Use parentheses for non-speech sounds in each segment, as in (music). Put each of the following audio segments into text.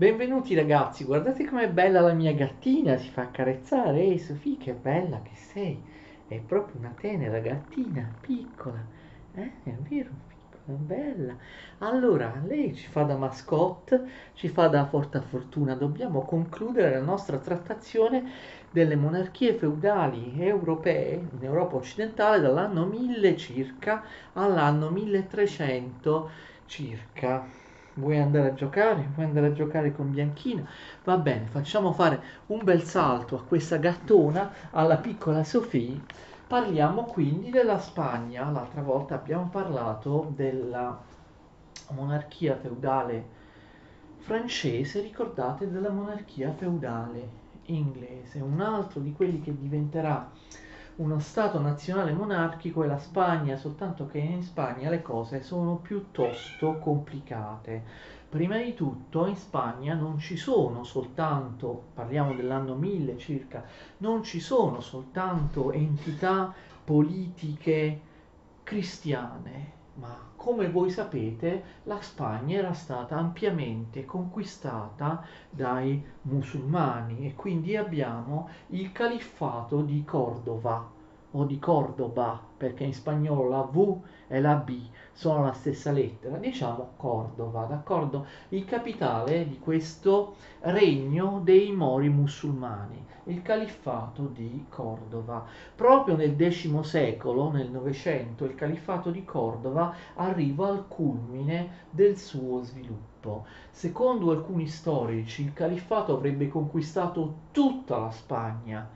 Benvenuti ragazzi, guardate com'è bella la mia gattina, si fa accarezzare. Ehi Sofì, che bella che sei. È proprio una tenera gattina, piccola. Eh, è vero, piccola, bella. Allora, lei ci fa da mascotte, ci fa da fortuna. Dobbiamo concludere la nostra trattazione delle monarchie feudali europee in Europa occidentale dall'anno 1000 circa all'anno 1300 circa. Vuoi andare a giocare? Vuoi andare a giocare con Bianchina? Va bene, facciamo fare un bel salto a questa gattona, alla piccola Sofì. Parliamo quindi della Spagna. L'altra volta abbiamo parlato della monarchia feudale francese, ricordate della monarchia feudale inglese. Un altro di quelli che diventerà uno Stato nazionale monarchico è la Spagna, soltanto che in Spagna le cose sono piuttosto complicate. Prima di tutto in Spagna non ci sono soltanto, parliamo dell'anno 1000 circa, non ci sono soltanto entità politiche cristiane, ma come voi sapete la Spagna era stata ampiamente conquistata dai musulmani e quindi abbiamo il califfato di Cordova o di Cordoba perché in spagnolo la V e la B sono la stessa lettera, diciamo Cordova, d'accordo? Il capitale di questo regno dei mori musulmani, il califfato di Cordova. Proprio nel X secolo, nel Novecento, il califfato di Cordova arriva al culmine del suo sviluppo. Secondo alcuni storici, il califfato avrebbe conquistato tutta la Spagna,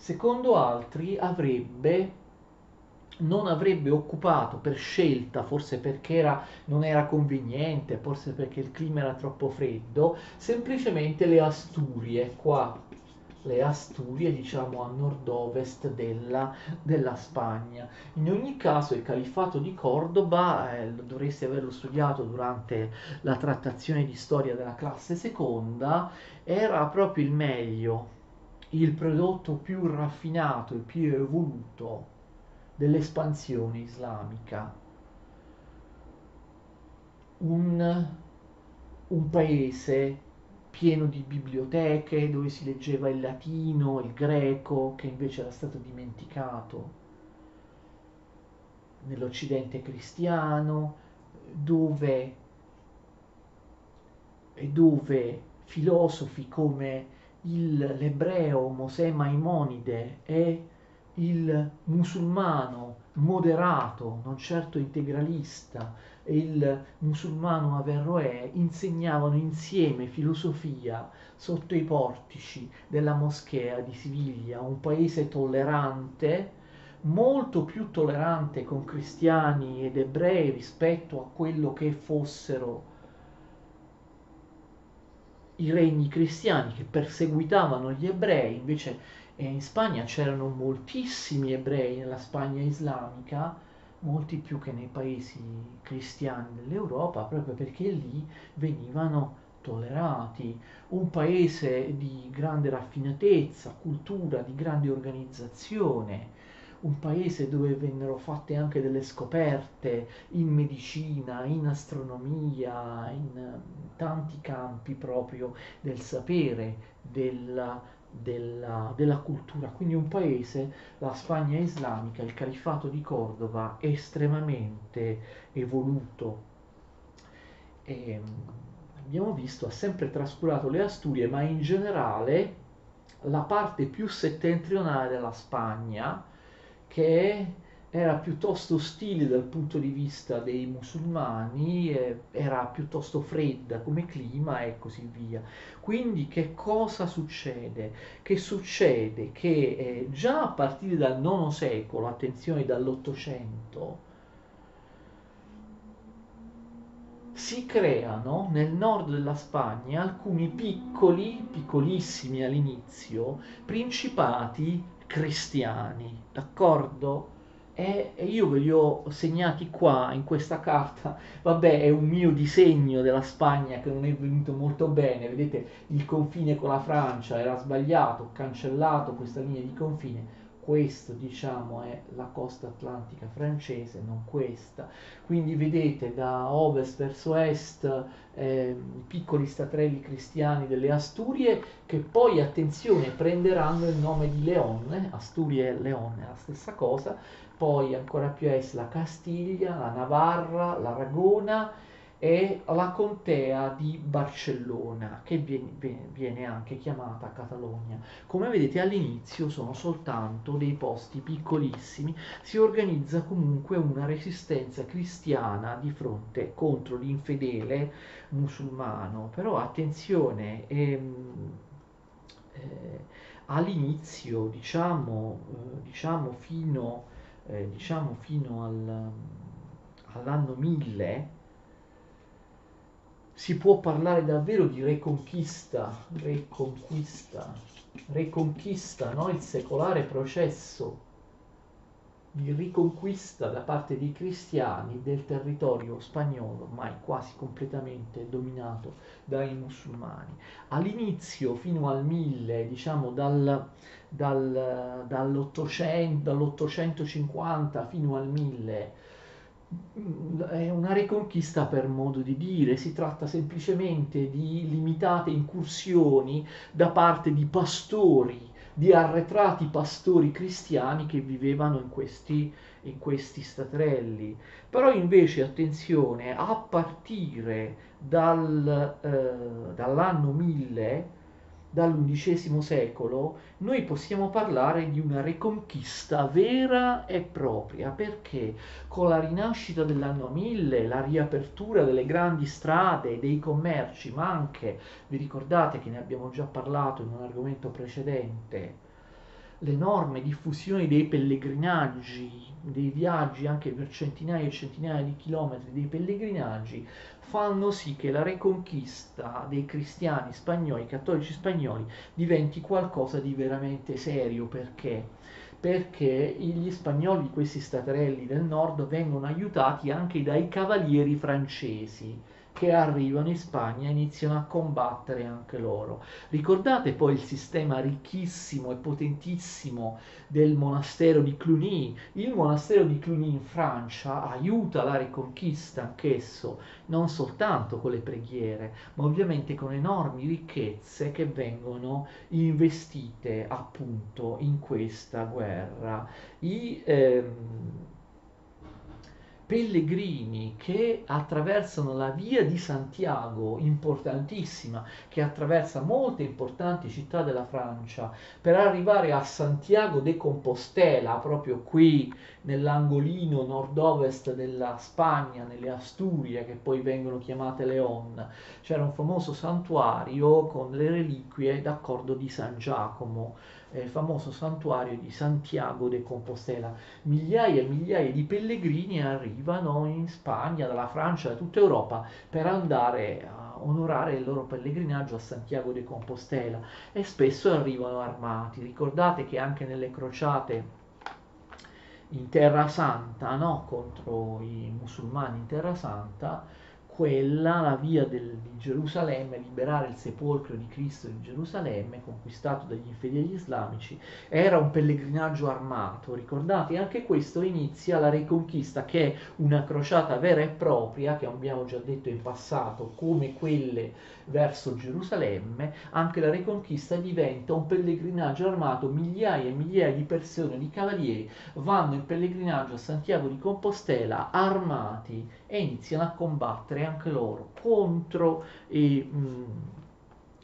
secondo altri avrebbe non avrebbe occupato per scelta, forse perché era, non era conveniente, forse perché il clima era troppo freddo, semplicemente le Asturie, qua le Asturie, diciamo a nord-ovest della, della, Spagna. In ogni caso il califfato di Cordoba, eh, dovreste averlo studiato durante la trattazione di storia della classe seconda, era proprio il meglio, il prodotto più raffinato e più evoluto dell'espansione islamica. Un, un paese pieno di biblioteche dove si leggeva il latino, il greco, che invece era stato dimenticato nell'Occidente cristiano, dove, dove filosofi come il, l'ebreo Mosè Maimonide e il musulmano moderato, non certo integralista, e il musulmano Averroè insegnavano insieme filosofia sotto i portici della moschea di Siviglia, un paese tollerante, molto più tollerante con cristiani ed ebrei rispetto a quello che fossero i regni cristiani che perseguitavano gli ebrei, invece e in Spagna c'erano moltissimi ebrei nella Spagna islamica, molti più che nei paesi cristiani dell'Europa, proprio perché lì venivano tollerati. Un paese di grande raffinatezza, cultura, di grande organizzazione, un paese dove vennero fatte anche delle scoperte in medicina, in astronomia, in tanti campi proprio del sapere, della della, della, cultura, quindi un paese, la Spagna islamica, il califfato di Cordova, estremamente evoluto. E, ehm, abbiamo visto, ha sempre trascurato le Asturie, ma in generale la parte più settentrionale della Spagna, che era piuttosto ostile dal punto di vista dei musulmani, era piuttosto fredda come clima e così via. Quindi che cosa succede? Che succede che eh, già a partire dal IX secolo, attenzione dall'Ottocento, si creano nel nord della Spagna alcuni piccoli, piccolissimi all'inizio, principati cristiani, d'accordo? e, io ve li ho segnati qua in questa carta. Vabbè, è un mio disegno della Spagna che non è venuto molto bene. Vedete, il confine con la Francia era sbagliato, ho cancellato questa linea di confine. Questo diciamo è la costa atlantica francese, non questa. Quindi vedete da ovest verso est eh, piccoli statrelli cristiani delle Asturie che poi, attenzione, prenderanno il nome di Leone, Asturie e Leone è la stessa cosa, poi ancora più a est la Castiglia, la Navarra, l'Aragona e la contea di Barcellona, che viene, anche chiamata Catalogna. Come vedete all'inizio sono soltanto dei posti piccolissimi, si organizza comunque una resistenza cristiana di fronte contro l'infedele musulmano, però attenzione, ehm, eh, all'inizio, diciamo, eh, diciamo fino, eh, diciamo fino al, all'anno 1000, si può parlare davvero di reconquista, reconquista, reconquista, no? il secolare processo di riconquista da parte dei cristiani del territorio spagnolo, ormai quasi completamente dominato dai musulmani. All'inizio, fino al 1000, diciamo dal, dal, dall'800, dall'850 fino al 1000, è una riconquista per modo di dire, si tratta semplicemente di limitate incursioni da parte di pastori, di arretrati pastori cristiani che vivevano in questi, in questi statrelli. Però invece, attenzione, a partire dal, eh, dall'anno 1000, dall'undicesimo secolo, noi possiamo parlare di una riconquista vera e propria, perché con la rinascita dell'anno 1000, la riapertura delle grandi strade, dei commerci, ma anche, vi ricordate che ne abbiamo già parlato in un argomento precedente, l'enorme diffusione dei pellegrinaggi, dei viaggi anche per centinaia e centinaia di chilometri dei pellegrinaggi, fanno sì che la reconquista dei cristiani spagnoli, cattolici spagnoli, diventi qualcosa di veramente serio. Perché? Perché gli spagnoli questi staterelli del nord vengono aiutati anche dai cavalieri francesi che arrivano in Spagna e iniziano a combattere anche loro. Ricordate poi il sistema ricchissimo e potentissimo del monastero di Cluny. Il monastero di Cluny in Francia aiuta la riconquista anch'esso, non soltanto con le preghiere, ma ovviamente con enormi ricchezze che vengono investite appunto in questa guerra. I, ehm, pellegrini che attraversano la via di Santiago, importantissima, che attraversa molte importanti città della Francia, per arrivare a Santiago de Compostela, proprio qui nell'angolino nord-ovest della Spagna, nelle Asturie, che poi vengono chiamate Leon. C'era un famoso santuario con le reliquie d'accordo di San Giacomo eh, il famoso santuario di Santiago de Compostela. Migliaia e migliaia di pellegrini arrivano in Spagna, dalla Francia, da tutta Europa per andare a onorare il loro pellegrinaggio a Santiago de Compostela e spesso arrivano armati. Ricordate che anche nelle crociate in Terra Santa, no? contro i musulmani in Terra Santa, quella la via del, di Gerusalemme, liberare il sepolcro di Cristo di Gerusalemme, conquistato dagli infedeli islamici, era un pellegrinaggio armato, ricordate? Anche questo inizia la Reconquista, che è una crociata vera e propria, che abbiamo già detto in passato, come quelle verso Gerusalemme, anche la Reconquista diventa un pellegrinaggio armato, migliaia e migliaia di persone, di cavalieri, vanno in pellegrinaggio a Santiago di Compostela armati e iniziano a combattere anche loro contro i, mh,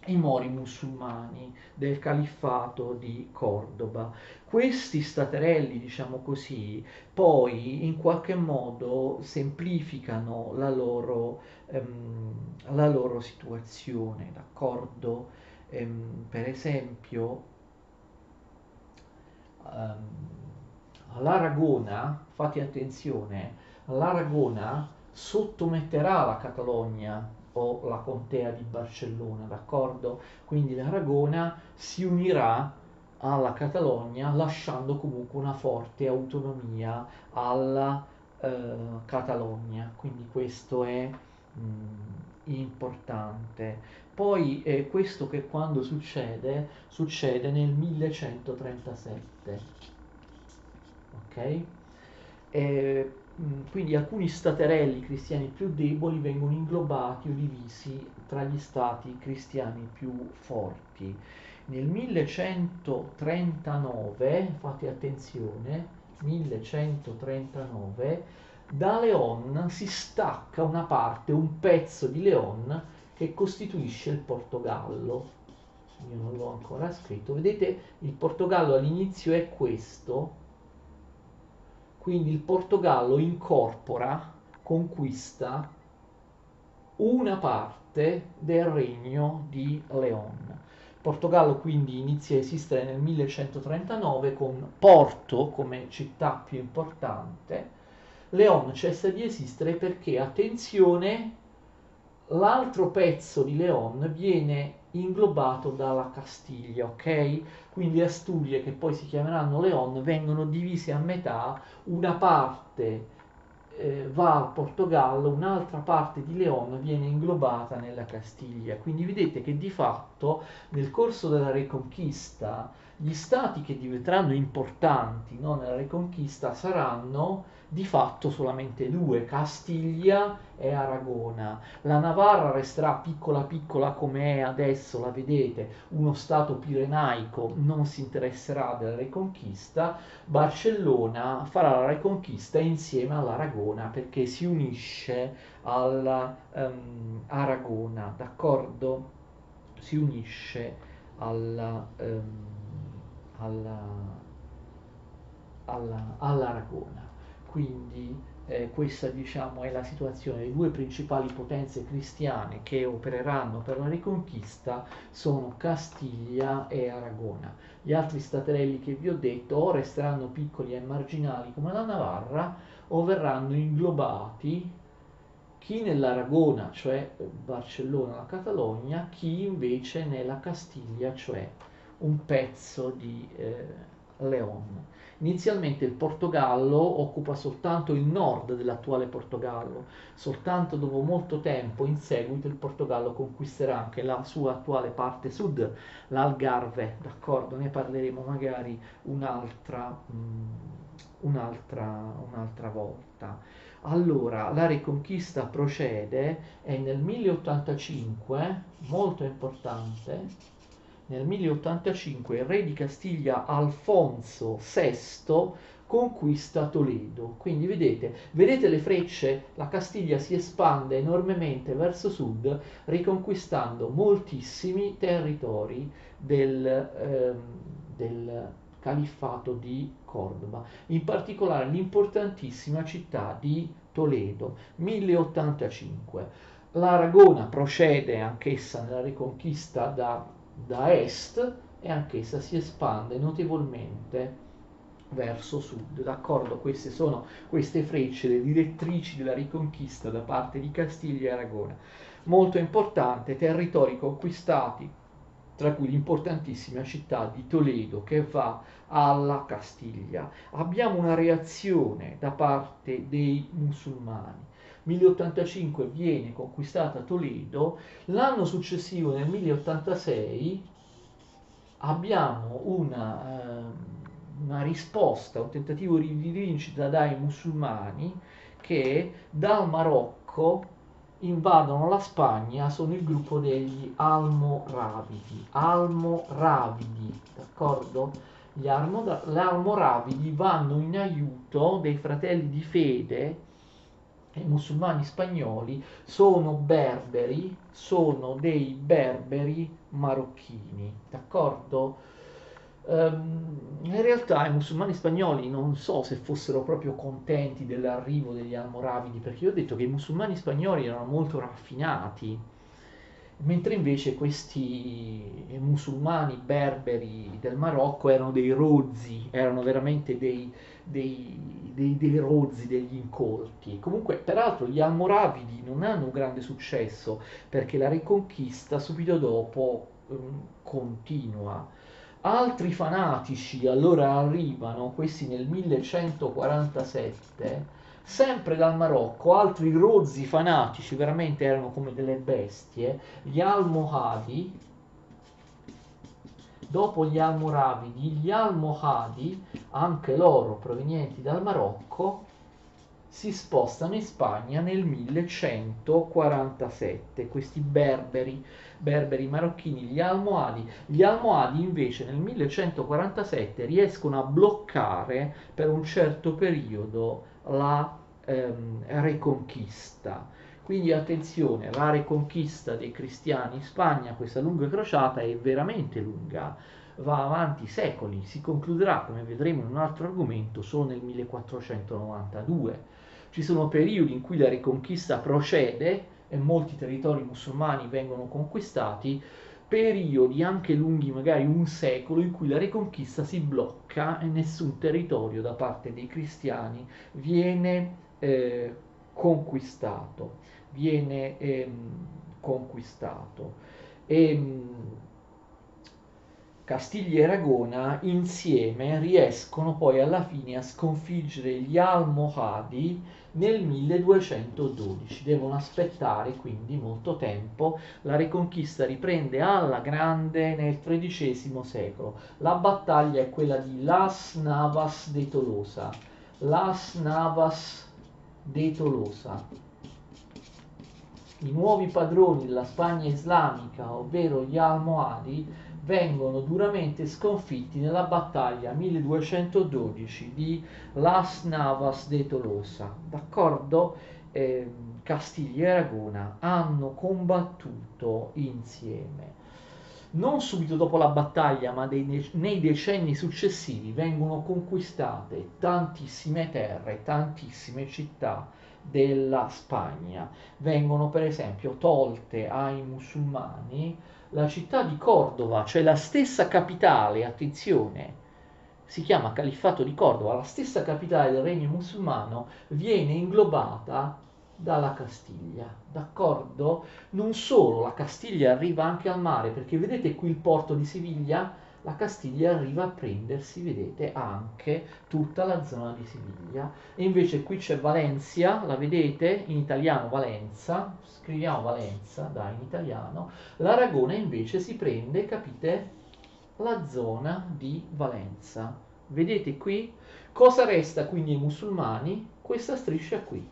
i mori musulmani del califfato di Cordoba. Questi staterelli, diciamo così, poi in qualche modo semplificano la loro, ehm, la loro situazione, d'accordo? Ehm, per esempio, ehm, all'Aragona, fate attenzione, all'Aragona sottometterà la Catalogna o la contea di Barcellona, d'accordo? Quindi l'Aragona si unirà alla Catalogna lasciando comunque una forte autonomia alla eh, Catalogna, quindi questo è mh, mm, importante. Poi eh, questo che quando succede, succede nel 1137 ok? E, quindi alcuni staterelli cristiani più deboli vengono inglobati o divisi tra gli stati cristiani più forti. Nel 1139, fate attenzione, 1139, da Leon si stacca una parte, un pezzo di Leon che costituisce il Portogallo. Io non l'ho ancora scritto. Vedete, il Portogallo all'inizio è questo, quindi il Portogallo incorpora, conquista una parte del regno di Leon. Portogallo quindi inizia a esistere nel 1139 con Porto come città più importante. Leon cessa di esistere perché, attenzione, l'altro pezzo di Leon viene inglobato dalla Castiglia, ok? Quindi Asturie, che poi si chiameranno Leon, vengono divise a metà, una parte eh, va al Portogallo, un'altra parte di Leon viene inglobata nella Castiglia. Quindi vedete che di fatto nel corso della Reconquista gli stati che diventeranno importanti no, nella Reconquista saranno di fatto solamente due, Castiglia e Aragona. La Navarra resterà piccola piccola come è adesso, la vedete, uno stato pirenaico non si interesserà della Reconquista, Barcellona farà la Reconquista insieme all'Aragona perché si unisce all'Aragona, ehm, um, d'accordo? Si unisce alla, um, alla, alla, all'Aragona. Quindi eh, questa diciamo, è la situazione. Le due principali potenze cristiane che opereranno per la riconquista sono Castiglia e Aragona. Gli altri staterelli che vi ho detto o resteranno piccoli e marginali come la Navarra o verranno inglobati chi nell'Aragona, cioè Barcellona, la Catalogna, chi invece nella Castiglia, cioè un pezzo di eh, Leon. Inizialmente il Portogallo occupa soltanto il nord dell'attuale Portogallo, soltanto dopo molto tempo in seguito il Portogallo conquisterà anche la sua attuale parte sud, l'Algarve, d'accordo? Ne parleremo magari un'altra, um, un'altra, un'altra volta. Allora, la riconquista procede e nel 1085, molto importante, nel 1085 il re di Castiglia Alfonso VI conquista Toledo. Quindi vedete, vedete le frecce, la Castiglia si espande enormemente verso sud, riconquistando moltissimi territori del, ehm, del califfato di Cordoba, in particolare l'importantissima città di Toledo, 1085. L'Aragona procede anch'essa nella riconquista da da est e anch'essa si espande notevolmente verso sud. D'accordo? Queste sono queste frecce, le direttrici della riconquista da parte di Castiglia e Aragona. Molto importante, territori conquistati, tra cui l'importantissima città di Toledo che va alla Castiglia. Abbiamo una reazione da parte dei musulmani 1085 viene conquistata Toledo, l'anno successivo nel 1086 abbiamo una, eh, una risposta, un tentativo di rivincita dai musulmani che dal Marocco invadono la Spagna sono il gruppo degli Almoravidi. Almoravidi, d'accordo? Gli Almoravidi vanno in aiuto dei fratelli di fede i musulmani spagnoli sono berberi, sono dei berberi marocchini, d'accordo? Um, in realtà i musulmani spagnoli non so se fossero proprio contenti dell'arrivo degli almoravidi, perché io ho detto che i musulmani spagnoli erano molto raffinati, mentre invece questi musulmani berberi del Marocco erano dei rozzi, erano veramente dei, dei, dei, dei rozzi, degli incolti. Comunque, peraltro, gli almoravidi non hanno un grande successo perché la riconquista subito dopo um, continua. Altri fanatici allora arrivano, questi nel 1147, sempre dal Marocco, altri rozzi fanatici, veramente erano come delle bestie, gli Almohadi, dopo gli Almoravidi, gli Almohadi, anche loro provenienti dal Marocco, si spostano in Spagna nel 1147, questi berberi, berberi marocchini, gli Almohadi. Gli Almohadi invece nel 1147 riescono a bloccare per un certo periodo la ehm, Reconquista. Quindi attenzione, la Reconquista dei cristiani in Spagna, questa lunga crociata è veramente lunga, va avanti secoli, si concluderà, come vedremo in un altro argomento, solo nel 1492 ci sono periodi in cui la riconquista procede e molti territori musulmani vengono conquistati, periodi anche lunghi, magari un secolo, in cui la riconquista si blocca e nessun territorio da parte dei cristiani viene eh, conquistato. Viene ehm, conquistato. E, ehm, Castiglia e Aragona insieme riescono poi alla fine a sconfiggere gli Almohadi nel 1212. Devono aspettare quindi molto tempo. La riconquista riprende alla grande nel XIII secolo. La battaglia è quella di Las Navas de Tolosa. Las Navas de Tolosa. I nuovi padroni della Spagna islamica, ovvero gli Almohadi, vengono duramente sconfitti nella battaglia 1212 di Las Navas de Tolosa. D'accordo? Eh, Castiglia e Aragona hanno combattuto insieme. Non subito dopo la battaglia, ma dei, nei decenni successivi vengono conquistate tantissime terre, tantissime città della Spagna. Vengono per esempio tolte ai musulmani la città di Cordova, cioè la stessa capitale, attenzione, si chiama Califfato di Cordova, la stessa capitale del regno musulmano, viene inglobata dalla Castiglia, d'accordo? Non solo, la Castiglia arriva anche al mare, perché vedete qui il porto di Siviglia? La Castiglia arriva a prendersi, vedete, anche tutta la zona di Siviglia. E invece qui c'è Valencia, la vedete? In italiano Valenza, scriviamo Valenza, dai, in italiano. L'Aragona invece si prende, capite, la zona di Valenza. Vedete qui? Cosa resta quindi ai musulmani? Questa striscia qui.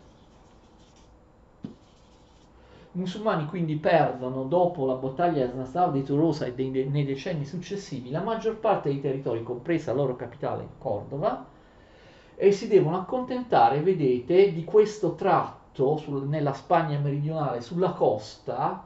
I musulmani quindi perdono, dopo la battaglia di Nassau di Tolosa e dei, nei decenni successivi, la maggior parte dei territori, compresa la loro capitale Cordova, e si devono accontentare, vedete, di questo tratto sul, nella Spagna meridionale, sulla costa,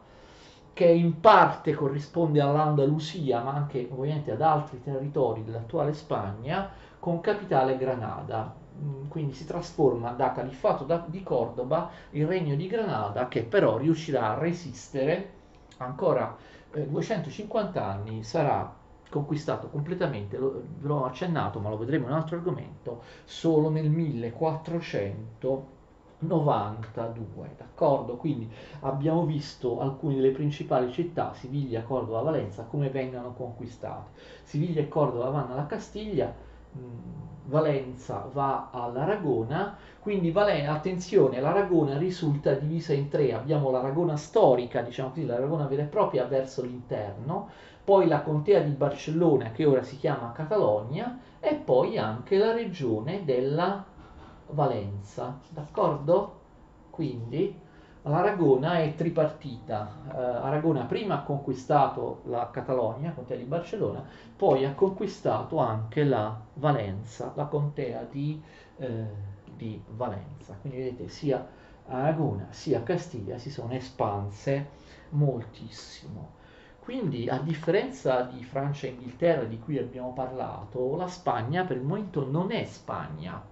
che in parte corrisponde all'Andalusia, ma anche ovviamente ad altri territori dell'attuale Spagna, con capitale Granada. Mm, quindi si trasforma da califfato di Cordoba il regno di Granada che però riuscirà a resistere ancora eh, 250 anni, sarà conquistato completamente, lo, ve l'ho accennato ma lo vedremo in un altro argomento, solo nel 1492, d'accordo? Quindi abbiamo visto alcune delle principali città, Siviglia, Cordova, Valenza, come vengano conquistate. Siviglia e Cordova vanno alla Castiglia, Valenza va all'Aragona, quindi Valen- attenzione, l'Aragona risulta divisa in tre, abbiamo l'Aragona storica, diciamo così, l'Aragona vera e propria verso l'interno, poi la contea di Barcellona che ora si chiama Catalogna e poi anche la regione della Valenza, d'accordo? Quindi l'Aragona è tripartita. Uh, Aragona prima ha conquistato la Catalogna, contea di Barcellona, poi ha conquistato anche la Valenza, la contea di, eh, di Valenza. Quindi vedete sia Aragona sia Castiglia si sono espanse moltissimo. Quindi a differenza di Francia e Inghilterra di cui abbiamo parlato, la Spagna per il momento non è Spagna,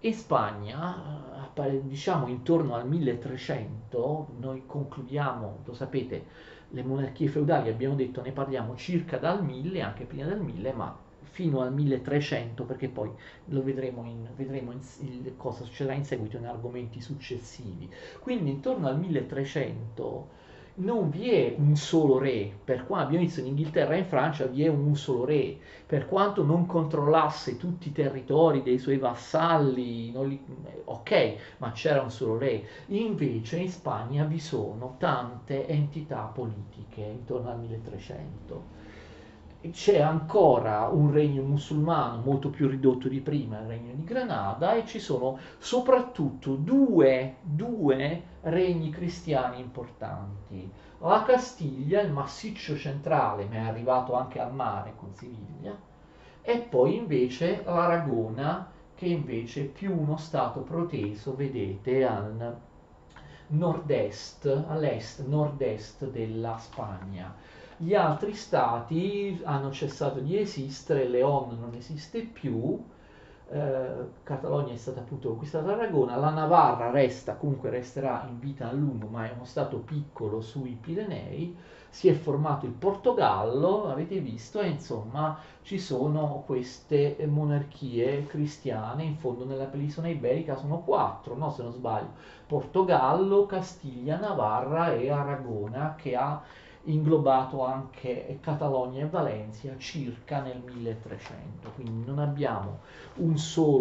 in Spagna, eh, diciamo intorno al 1300, noi concludiamo, lo sapete, le monarchie feudali, abbiamo detto, ne parliamo circa dal 1000, anche prima del 1000, ma fino al 1300, perché poi lo vedremo, in, vedremo in, il, cosa succederà in seguito in argomenti successivi. Quindi intorno al 1300 non vi è un solo re, per quanto abbiamo visto in Inghilterra e in Francia vi è un solo re, per quanto non controllasse tutti i territori dei suoi vassalli, li, ok, ma c'era un solo re. Invece in Spagna vi sono tante entità politiche intorno al 1300. C'è ancora un regno musulmano molto più ridotto di prima, il regno di Granada, e ci sono soprattutto due, due regni cristiani importanti. La Castiglia, il massiccio centrale, ma è arrivato anche al mare con Siviglia, e poi invece l'Aragona, che invece è più uno stato proteso, vedete, al nord-est, all'est, nord-est della Spagna gli altri stati hanno cessato di esistere, Leon non esiste più, eh, Catalogna è stata appunto conquistata da Aragona, la Navarra resta, comunque resterà in vita a lungo, ma è uno stato piccolo sui Pirenei, si è formato il Portogallo, avete visto, e insomma ci sono queste monarchie cristiane, in fondo nella penisola iberica sono quattro, no se non sbaglio, Portogallo, Castiglia, Navarra e Aragona, che ha inglobato anche Catalogna e Valencia circa nel 1300, quindi non abbiamo un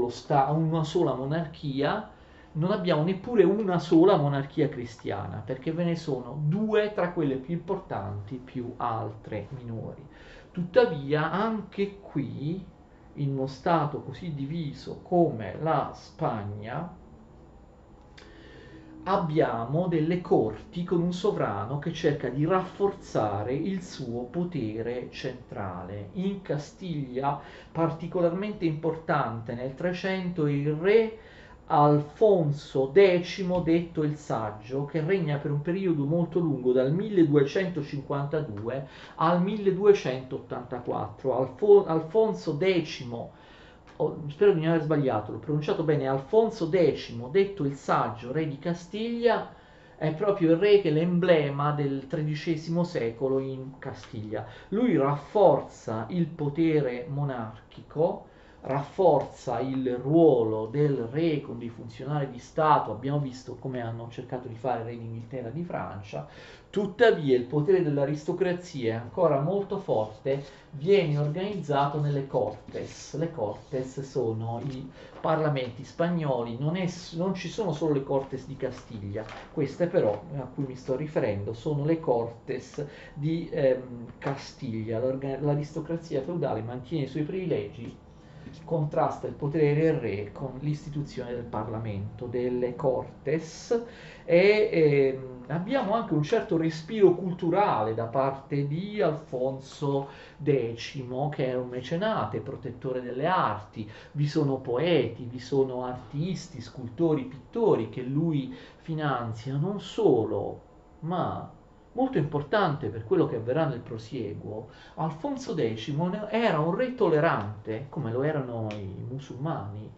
sta- una sola monarchia, non abbiamo neppure una sola monarchia cristiana, perché ve ne sono due tra quelle più importanti più altre minori. Tuttavia anche qui, in uno Stato così diviso come la Spagna, abbiamo delle corti con un sovrano che cerca di rafforzare il suo potere centrale. In Castiglia, particolarmente importante nel 300, il re Alfonso X, detto il Saggio, che regna per un periodo molto lungo dal 1252 al 1284. Alfo- Alfonso X oh, spero di non aver sbagliato, l'ho pronunciato bene, Alfonso X, detto il saggio, re di Castiglia, è proprio il re che è l'emblema del XIII secolo in Castiglia. Lui rafforza il potere monarchico, rafforza il ruolo del re con dei funzionari di Stato, abbiamo visto come hanno cercato di fare re d'Inghilterra di Francia, tuttavia il potere dell'aristocrazia è ancora molto forte, viene organizzato nelle cortes. Le cortes sono i parlamenti spagnoli, non, è, non ci sono solo le cortes di Castiglia, queste però a cui mi sto riferendo sono le cortes di ehm, Castiglia, l'aristocrazia feudale mantiene i suoi privilegi contrasta il potere del re con l'istituzione del Parlamento, delle Cortes e eh, abbiamo anche un certo respiro culturale da parte di Alfonso X, che era un mecenate, protettore delle arti, vi sono poeti, vi sono artisti, scultori, pittori che lui finanzia, non solo, ma molto importante per quello che avverrà nel prosieguo, Alfonso X era un re tollerante, come lo erano i musulmani.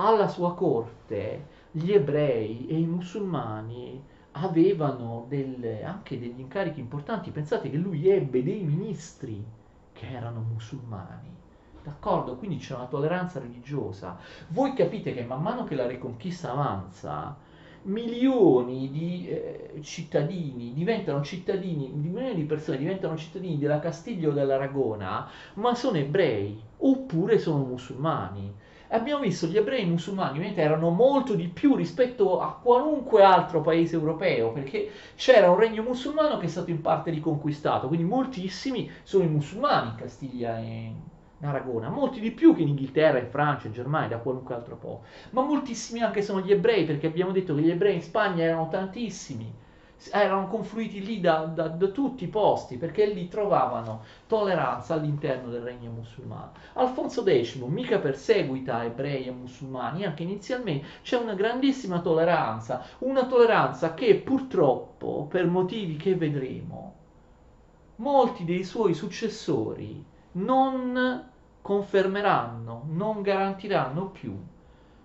Alla sua corte gli ebrei e i musulmani avevano delle, anche degli incarichi importanti. Pensate che lui ebbe dei ministri che erano musulmani. D'accordo? Quindi c'è una tolleranza religiosa. Voi capite che man mano che la riconquista avanza, milioni di eh, cittadini diventano cittadini, milioni di persone diventano cittadini della Castiglia o dell'Aragona, ma sono ebrei oppure sono musulmani. Abbiamo visto gli ebrei musulmani ovviamente erano molto di più rispetto a qualunque altro paese europeo, perché c'era un regno musulmano che è stato in parte riconquistato, quindi moltissimi sono i musulmani in Castiglia e Aragona, molti di più che in Inghilterra, in Francia, in Germania, da qualunque altro po', ma moltissimi anche sono gli ebrei, perché abbiamo detto che gli ebrei in Spagna erano tantissimi, erano confluiti lì da, da, da tutti i posti, perché lì trovavano tolleranza all'interno del regno musulmano. Alfonso X mica perseguita ebrei e musulmani, anche inizialmente c'è una grandissima tolleranza, una tolleranza che purtroppo, per motivi che vedremo, molti dei suoi successori non confermeranno, non garantiranno più,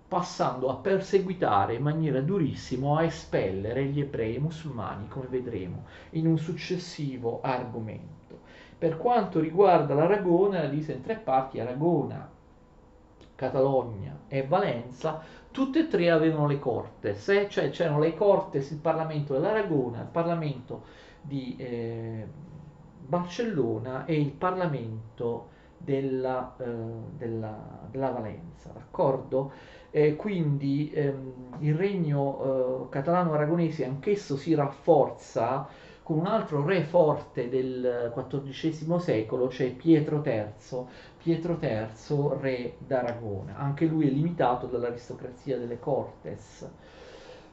passando a perseguitare in maniera durissima, a espellere gli ebrei musulmani, come vedremo in un successivo argomento. Per quanto riguarda l'Aragona, la divisa in tre parti, Aragona, Catalogna e Valenza, tutte e tre avevano le cortes, eh? cioè c'erano le cortes, il Parlamento dell'Aragona, il Parlamento di eh, Barcellona e il Parlamento della, eh, della, della Valenza, d'accordo? Eh, quindi ehm, il regno eh, catalano-aragonese anch'esso si rafforza con un altro re forte del XIV secolo, cioè Pietro III, Pietro III, re d'Aragona. Anche lui è limitato dall'aristocrazia delle Cortes.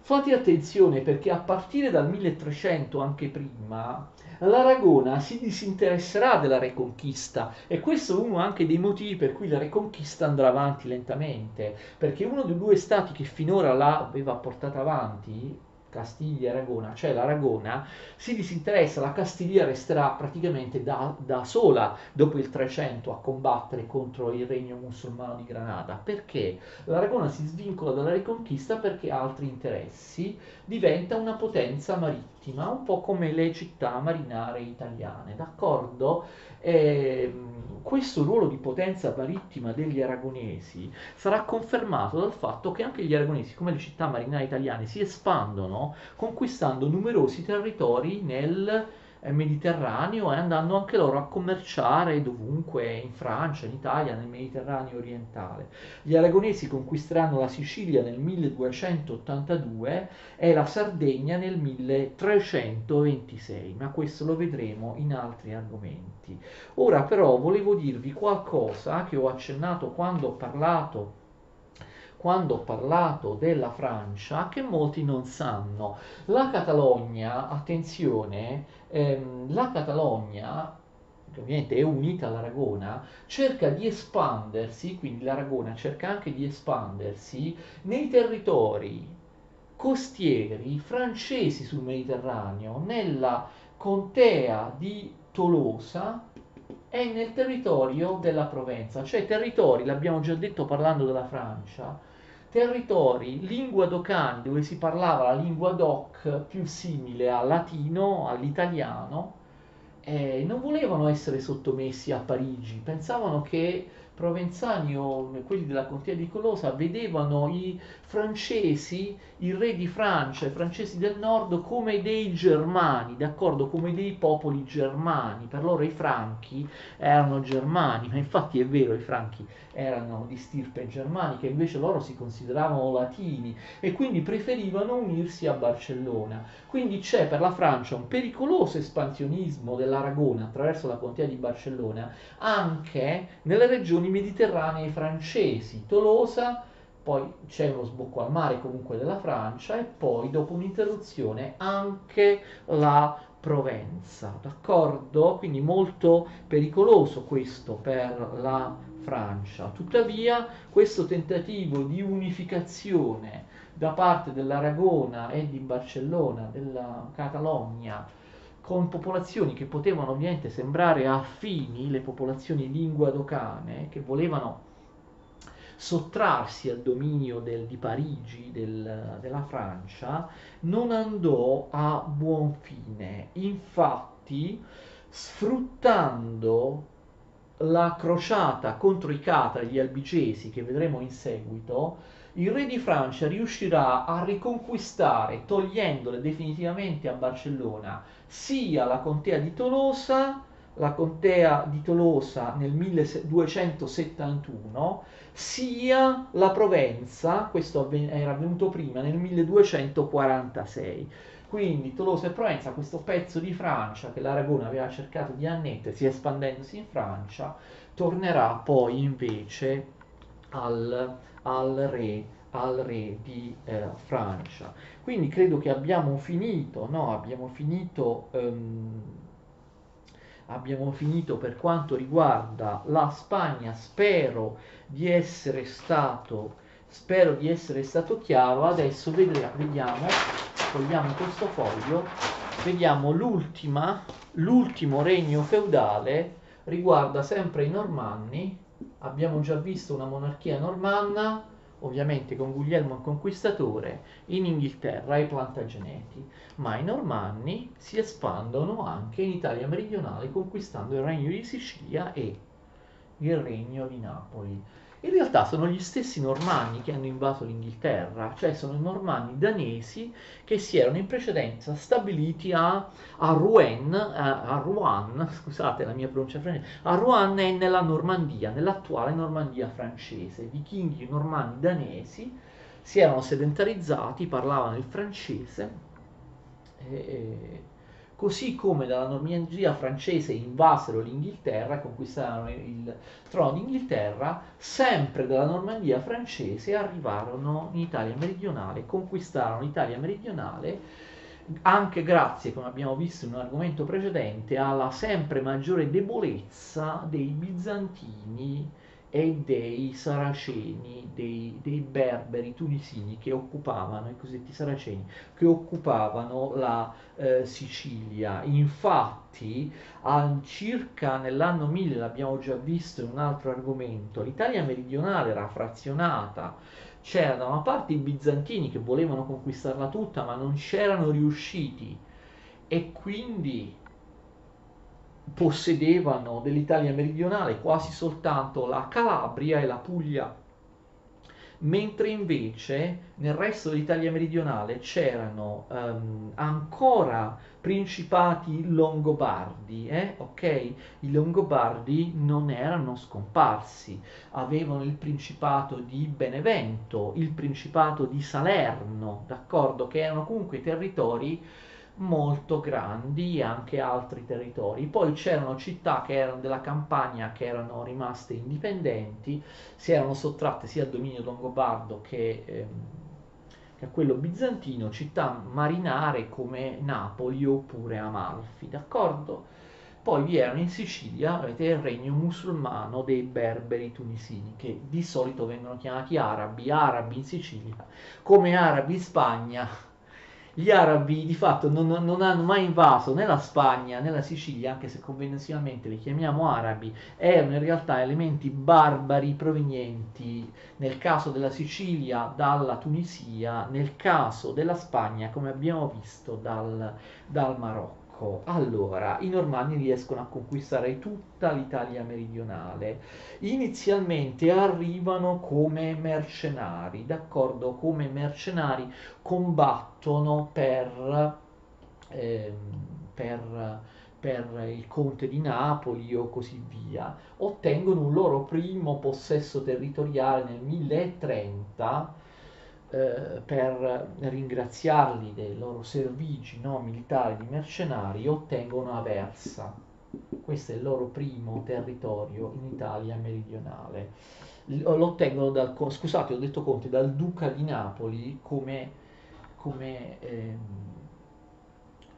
Fate attenzione perché a partire dal 1300, anche prima, l'Aragona si disinteresserà della Reconquista e questo è uno anche dei motivi per cui la Reconquista andrà avanti lentamente, perché uno dei due stati che finora l'aveva portata avanti, Castiglia e Aragona, cioè l'Aragona, si disinteressa, la Castiglia resterà praticamente da, da, sola dopo il 300 a combattere contro il regno musulmano di Granada. Perché? L'Aragona si svincola dalla Reconquista perché ha altri interessi, diventa una potenza marittima, un po' come le città marinare italiane, d'accordo? E, questo ruolo di potenza marittima degli aragonesi sarà confermato dal fatto che anche gli aragonesi, come le città marinare italiane, si espandono conquistando numerosi territori nel Mediterraneo e andando anche loro a commerciare dovunque, in Francia, in Italia, nel Mediterraneo orientale. Gli aragonesi conquisteranno la Sicilia nel 1282 e la Sardegna nel 1326, ma questo lo vedremo in altri argomenti. Ora però volevo dirvi qualcosa che ho accennato quando ho parlato quando ho parlato della Francia che molti non sanno. La Catalogna, attenzione, ehm, la Catalogna che ovviamente è unita all'Aragona, cerca di espandersi, quindi l'Aragona cerca anche di espandersi nei territori costieri francesi sul Mediterraneo, nella contea di Tolosa e nel territorio della Provenza, cioè territori, l'abbiamo già detto parlando della Francia, territori lingua docani dove si parlava la lingua doc più simile al latino, all'italiano, eh, non volevano essere sottomessi a Parigi, pensavano che provenzani o quelli della contea di Colosa vedevano i francesi, il re di Francia, i francesi del nord come dei germani, d'accordo, come dei popoli germani. Per loro i franchi erano germani, ma infatti è vero, i franchi erano di stirpe germanica, invece loro si consideravano latini e quindi preferivano unirsi a Barcellona. Quindi c'è per la Francia un pericoloso espansionismo dell'Aragona attraverso la contea di Barcellona anche nelle regioni mediterranee francesi, Tolosa, poi c'è uno sbocco al mare comunque della Francia e poi dopo un'interruzione anche la Provenza, d'accordo? Quindi molto pericoloso questo per la Francia. Tuttavia questo tentativo di unificazione da parte dell'Aragona e di Barcellona, della Catalogna, con popolazioni che potevano ovviamente sembrare affini, le popolazioni linguadocane, che volevano sottrarsi al dominio del, di Parigi, del, della Francia, non andò a buon fine. Infatti, sfruttando la crociata contro i catari, gli albigesi, che vedremo in seguito, il re di Francia riuscirà a riconquistare, togliendole definitivamente a Barcellona, sia la contea di Tolosa, la contea di Tolosa nel 1271, sia la Provenza, questo era avvenuto prima, nel 1246. Quindi Tolosa e Provenza, questo pezzo di Francia che l'Aragona aveva cercato di annettersi espandendosi in Francia, tornerà poi invece al, al re al re di eh, Francia. Quindi credo che abbiamo finito, no? abbiamo finito, um, abbiamo finito per quanto riguarda la Spagna. Spero di essere stato, spero di essere stato chiaro. Adesso vedremo, vediamo, togliamo questo foglio, vediamo l'ultima, l'ultimo regno feudale riguarda sempre i Normanni. Abbiamo già visto una monarchia normanna, ovviamente con Guglielmo il Conquistatore, in Inghilterra i Plantageneti, ma i Normanni si espandono anche in Italia meridionale conquistando il regno di Sicilia e il regno di Napoli. In realtà sono gli stessi normanni che hanno invaso l'Inghilterra, cioè sono i normanni danesi che si erano in precedenza stabiliti a, a Rouen, a, a Rouen, (laughs) scusate la mia pronuncia francese, a Rouen è nella Normandia, nell'attuale Normandia francese. I vichinghi normanni danesi si erano sedentarizzati, parlavano il francese e, così come dalla Normandia francese invasero l'Inghilterra conquistarono il trono d'Inghilterra, sempre dalla Normandia francese arrivarono in Italia meridionale, conquistarono l'Italia meridionale anche grazie, come abbiamo visto in un argomento precedente, alla sempre maggiore debolezza dei bizantini e dei saraceni, dei, dei, berberi tunisini che occupavano, i cosiddetti saraceni, che occupavano la eh, Sicilia. Infatti, circa nell'anno 1000, l'abbiamo già visto in un altro argomento, l'Italia meridionale era frazionata, c'erano da una parte i bizantini che volevano conquistarla tutta ma non c'erano riusciti e quindi possedevano dell'Italia meridionale quasi soltanto la Calabria e la Puglia, mentre invece nel resto dell'Italia meridionale c'erano um, ancora principati longobardi, eh? ok? I longobardi non erano scomparsi, avevano il principato di Benevento, il principato di Salerno, d'accordo? Che erano comunque territori molto grandi anche altri territori. Poi c'erano città che erano della campagna che erano rimaste indipendenti, si erano sottratte sia al dominio longobardo che, ehm, che a quello bizantino, città marinare come Napoli oppure Amalfi, d'accordo? Poi vi erano in Sicilia, avete il regno musulmano dei berberi tunisini, che di solito vengono chiamati arabi, arabi in Sicilia, come arabi in Spagna, gli arabi di fatto non, non, hanno mai invaso né la Spagna né la Sicilia, anche se convenzionalmente li chiamiamo arabi, erano in realtà elementi barbari provenienti, nel caso della Sicilia, dalla Tunisia, nel caso della Spagna, come abbiamo visto, dal, dal Marocco. Ecco, allora, i normanni riescono a conquistare tutta l'Italia meridionale. Inizialmente arrivano come mercenari, d'accordo? Come mercenari combattono per, eh, per, per il conte di Napoli o così via. Ottengono un loro primo possesso territoriale nel 1030 eh, per ringraziarli dei loro servigi no, militari di mercenari ottengono Aversa. Questo è il loro primo territorio in Italia meridionale. Lo ottengono dal, scusate, ho detto Conte, dal duca di Napoli come, come, ehm,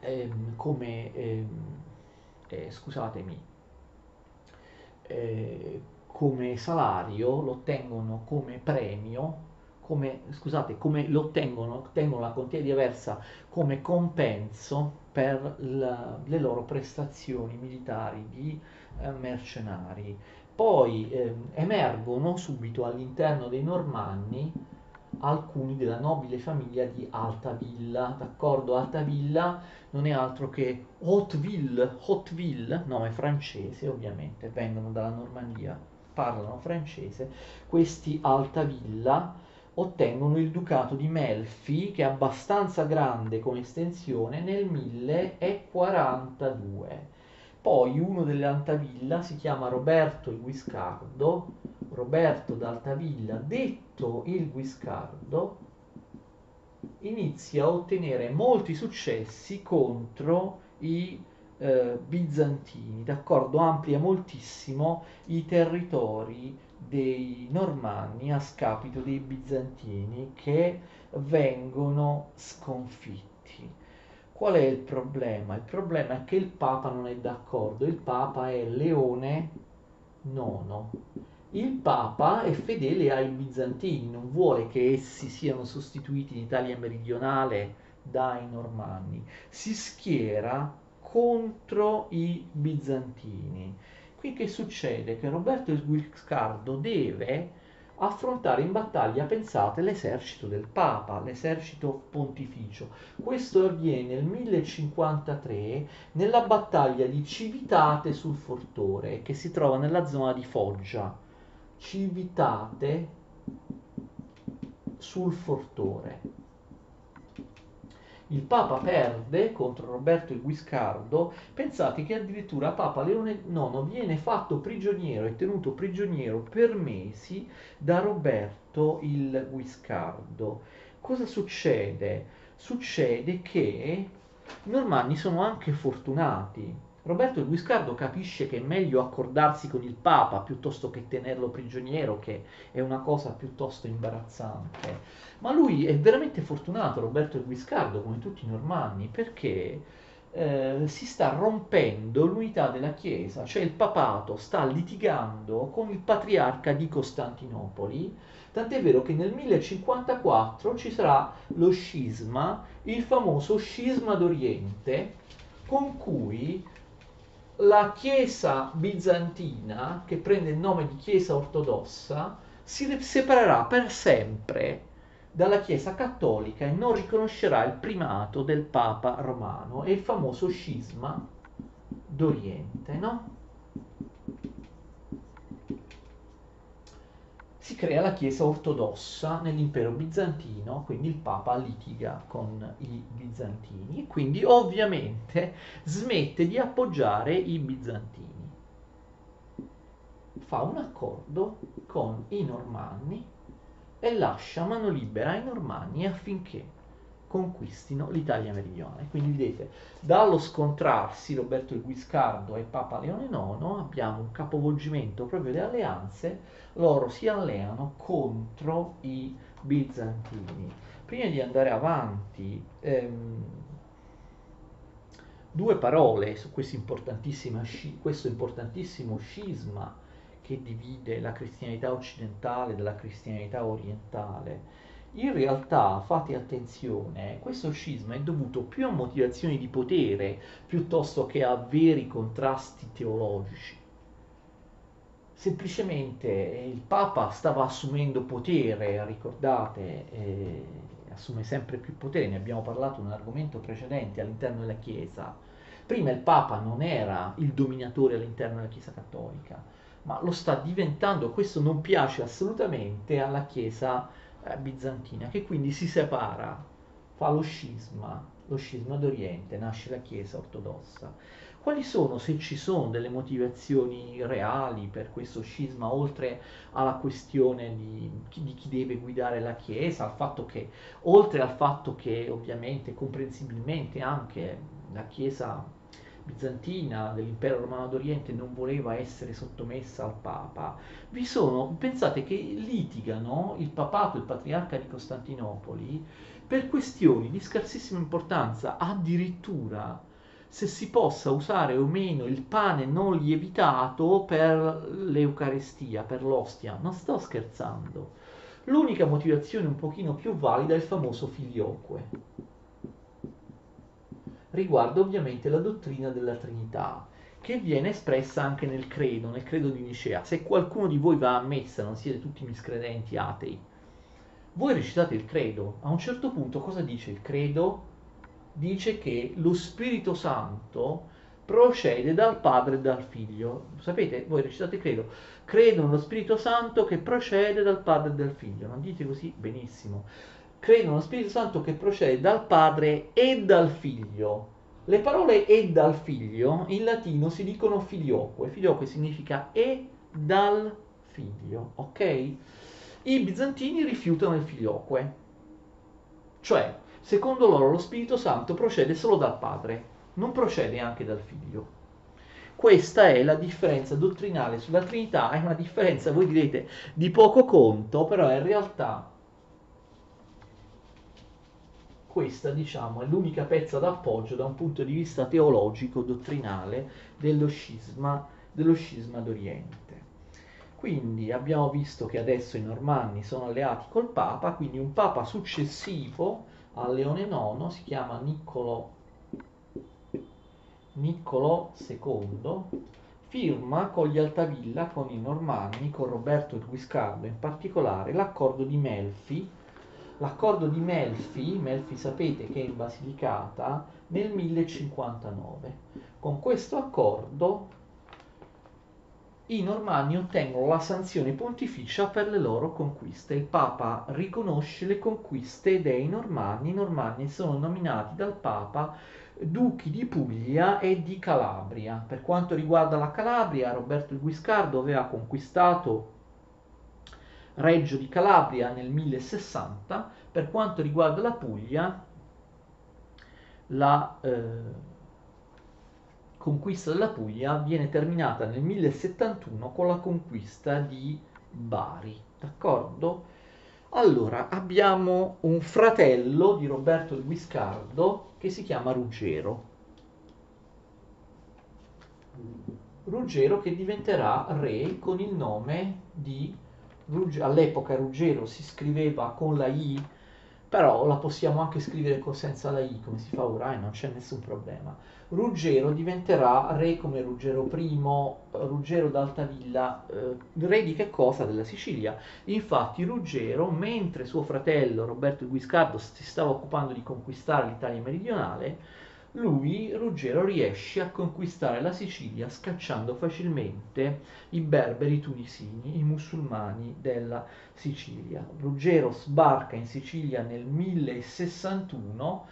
ehm, come ehm, eh, scusatemi, eh, come salario, lo ottengono come premio come, scusate, come lo ottengono, ottengono la contea di Aversa come compenso per la, le loro prestazioni militari di eh, mercenari. Poi eh, emergono subito all'interno dei Normanni alcuni della nobile famiglia di Altavilla, d'accordo? Altavilla non è altro che Hauteville, Hauteville, nome francese ovviamente, vengono dalla Normandia, parlano francese, questi Altavilla ottengono il ducato di Melfi, che è abbastanza grande come estensione, nel 1042. Poi uno delle Altavilla si chiama Roberto il Guiscardo, Roberto d'Altavilla, detto il Guiscardo, inizia a ottenere molti successi contro i eh, bizantini, d'accordo? Amplia moltissimo i territori dei normanni a scapito dei bizantini che vengono sconfitti. Qual è il problema? Il problema è che il Papa non è d'accordo, il Papa è Leone IX. Il Papa è fedele ai bizantini, non vuole che essi siano sostituiti in Italia meridionale dai normanni, si schiera contro i bizantini Qui che succede? Che Roberto Guiscardo deve affrontare in battaglia, pensate, l'esercito del Papa, l'esercito pontificio. Questo avviene nel 1053 nella battaglia di Civitate sul Fortore, che si trova nella zona di Foggia. Civitate sul Fortore il Papa perde contro Roberto il Guiscardo, pensate che addirittura Papa Leone IX viene fatto prigioniero e tenuto prigioniero per mesi da Roberto il Guiscardo. Cosa succede? Succede che I normanni sono anche fortunati. Roberto Guiscardo capisce che è meglio accordarsi con il Papa piuttosto che tenerlo prigioniero, che è una cosa piuttosto imbarazzante. Ma lui è veramente fortunato, Roberto Guiscardo, come tutti i normanni, perché eh, si sta rompendo l'unità della Chiesa, cioè il papato sta litigando con il patriarca di Costantinopoli, tant'è vero che nel 1054 ci sarà lo scisma, il famoso scisma d'Oriente, con cui la Chiesa bizantina, che prende il nome di Chiesa ortodossa, si separerà per sempre dalla Chiesa cattolica e non riconoscerà il primato del Papa romano. È il famoso scisma d'Oriente, no? Si crea la Chiesa ortodossa nell'impero bizantino, quindi il Papa litiga con i bizantini e quindi ovviamente smette di appoggiare i bizantini. Fa un accordo con i normanni e lascia mano libera ai normanni affinché conquistino l'Italia meridionale. Quindi vedete, dallo scontrarsi Roberto il Guiscardo e Papa Leone IX abbiamo un capovolgimento proprio delle alleanze, loro si alleano contro i bizantini. Prima di andare avanti, ehm, due parole su questo importantissimo, scisma che divide la cristianità occidentale dalla cristianità orientale. In realtà, fate attenzione, questo scisma è dovuto più a motivazioni di potere piuttosto che a veri contrasti teologici. Semplicemente il Papa stava assumendo potere, ricordate, eh, assume sempre più potere, ne abbiamo parlato in un argomento precedente all'interno della Chiesa. Prima il Papa non era il dominatore all'interno della Chiesa cattolica, ma lo sta diventando, questo non piace assolutamente alla Chiesa eh, bizantina, che quindi si separa, fa lo scisma, lo scisma d'Oriente, nasce la Chiesa ortodossa. Quali sono, se ci sono, delle motivazioni reali per questo scisma, oltre alla questione di, di chi deve guidare la Chiesa, al fatto che, oltre al fatto che ovviamente comprensibilmente anche la Chiesa bizantina dell'impero romano d'Oriente non voleva essere sottomessa al Papa, vi sono, pensate che litigano il papato, il patriarca di Costantinopoli, per questioni di scarsissima importanza, addirittura se si possa usare o meno il pane non lievitato per l'Eucarestia, per l'ostia. Non sto scherzando. L'unica motivazione un pochino più valida è il famoso filioque riguarda ovviamente la dottrina della Trinità, che viene espressa anche nel credo, nel credo di Nicea. Se qualcuno di voi va a messa, non siete tutti miscredenti atei, voi recitate il credo. A un certo punto cosa dice il credo? Dice che lo Spirito Santo procede dal Padre e dal Figlio. Sapete, voi recitate il credo. Credo nello Spirito Santo che procede dal Padre e dal Figlio. Non dite così? Benissimo credo nello Spirito Santo che procede dal Padre e dal Figlio. Le parole e dal Figlio in latino si dicono filioque. Filioque significa e dal Figlio, ok? I bizantini rifiutano il filioque. Cioè, secondo loro lo Spirito Santo procede solo dal Padre, non procede anche dal Figlio. Questa è la differenza dottrinale sulla Trinità, è una differenza, voi direte, di poco conto, però in realtà questa diciamo è l'unica pezza d'appoggio da un punto di vista teologico, dottrinale dello scisma, dello scisma d'Oriente. Quindi abbiamo visto che adesso i normanni sono alleati col Papa, quindi un Papa successivo a Leone IX si chiama Niccolo, Niccolo II, firma con gli Altavilla, con i normanni, con Roberto Guiscardo in particolare, l'accordo di Melfi, l'accordo di Melfi, Melfi sapete che è in Basilicata, nel 1059. Con questo accordo i normanni ottengono la sanzione pontificia per le loro conquiste. Il Papa riconosce le conquiste dei normanni. I normanni sono nominati dal Papa duchi di Puglia e di Calabria. Per quanto riguarda la Calabria, Roberto il Guiscardo aveva conquistato Reggio di Calabria nel 1060. Per quanto riguarda la Puglia, la eh, conquista della Puglia viene terminata nel 1071 con la conquista di Bari, d'accordo? Allora, abbiamo un fratello di Roberto il Guiscardo che si chiama Ruggero. Ruggero che diventerà re con il nome di Ruggero. All'epoca Ruggero si scriveva con la I, però la possiamo anche scrivere senza la I come si fa ora e non c'è nessun problema. Ruggero diventerà re come Ruggero I, Ruggero d'Altavilla, eh, re di che cosa? Della Sicilia. Infatti Ruggero, mentre suo fratello Roberto Guiscardo si stava occupando di conquistare l'Italia meridionale, lui, Ruggero, riesce a conquistare la Sicilia scacciando facilmente i berberi tunisini, i musulmani della Sicilia. Ruggero sbarca in Sicilia nel 1061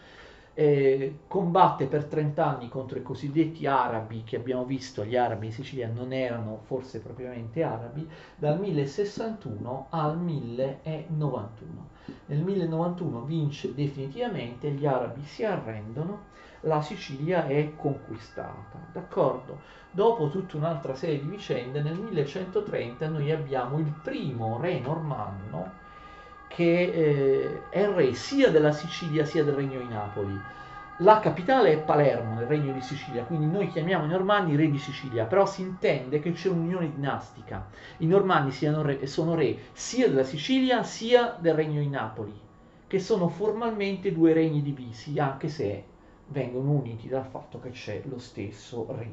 eh, combatte per 30 anni contro i cosiddetti arabi che abbiamo visto, gli arabi in Sicilia non erano forse propriamente arabi, dal 1061 al 1091. Nel 1091 vince definitivamente, gli arabi si arrendono la Sicilia è conquistata, d'accordo? Dopo tutta un'altra serie di vicende, nel 1130 noi abbiamo il primo re normanno che eh, è re sia della Sicilia sia del Regno di Napoli. La capitale è Palermo, nel Regno di Sicilia, quindi noi chiamiamo i Normanni re di Sicilia, però si intende che c'è un'unione dinastica. I Normanni re, sono re sia della Sicilia sia del Regno di Napoli, che sono formalmente due regni divisi, anche se vengono uniti dal fatto che c'è lo stesso re.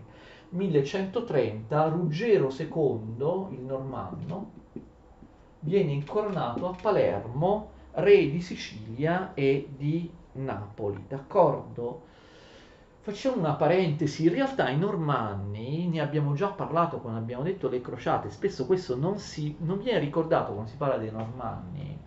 1130 Ruggero II, il normanno, viene incoronato a Palermo re di Sicilia e di Napoli, d'accordo? Facciamo una parentesi, in realtà i normanni, ne abbiamo già parlato quando abbiamo detto le crociate, spesso questo non, si, non viene ricordato quando si parla dei normanni,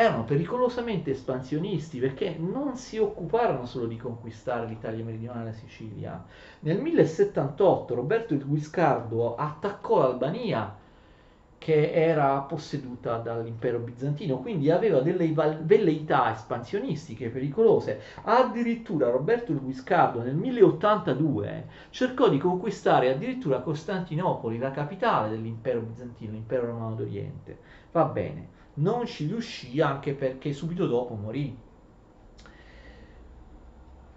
erano pericolosamente espansionisti perché non si occuparono solo di conquistare l'Italia meridionale la Sicilia. Nel 1078 Roberto il Guiscardo attaccò l'Albania che era posseduta dall'impero bizantino, quindi aveva delle velleità espansionistiche pericolose. Addirittura Roberto il Guiscardo nel 1082 cercò di conquistare addirittura Costantinopoli, la capitale dell'impero bizantino, l'impero romano d'Oriente. Va bene, non ci riuscì anche perché subito dopo morì.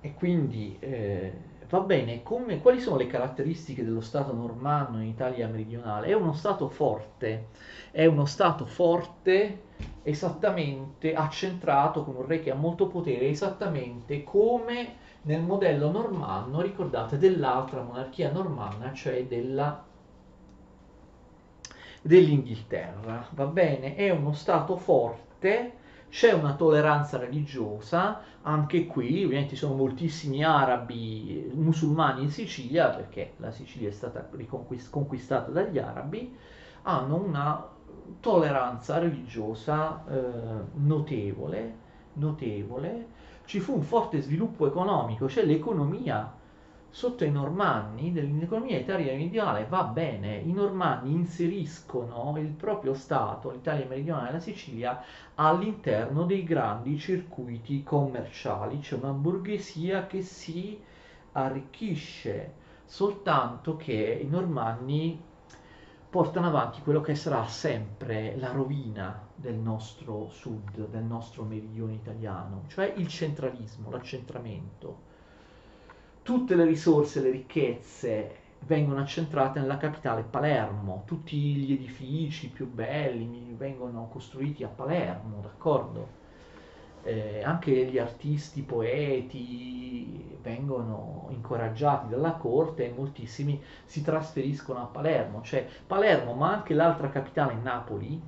E quindi eh, va bene, come, quali sono le caratteristiche dello Stato normanno in Italia meridionale? È uno Stato forte, è uno Stato forte esattamente accentrato con un re che ha molto potere, esattamente come nel modello normanno, ricordate, dell'altra monarchia normanna, cioè della dell'Inghilterra, va bene? È uno Stato forte, c'è una tolleranza religiosa, anche qui ovviamente ci sono moltissimi arabi musulmani in Sicilia, perché la Sicilia è stata conquistata dagli arabi, hanno una tolleranza religiosa eh, notevole, notevole, ci fu un forte sviluppo economico, cioè l'economia sotto i normanni dell'economia italiana meridionale va bene, i normanni inseriscono il proprio Stato, l'Italia meridionale e la Sicilia, all'interno dei grandi circuiti commerciali, c'è una borghesia che si arricchisce, soltanto che i normanni portano avanti quello che sarà sempre la rovina del nostro sud, del nostro meridione italiano, cioè il centralismo, l'accentramento tutte le risorse, le ricchezze vengono accentrate nella capitale Palermo, tutti gli edifici più belli vengono costruiti a Palermo, d'accordo? Eh, anche gli artisti, i poeti vengono incoraggiati dalla corte e moltissimi si trasferiscono a Palermo, cioè Palermo ma anche l'altra capitale Napoli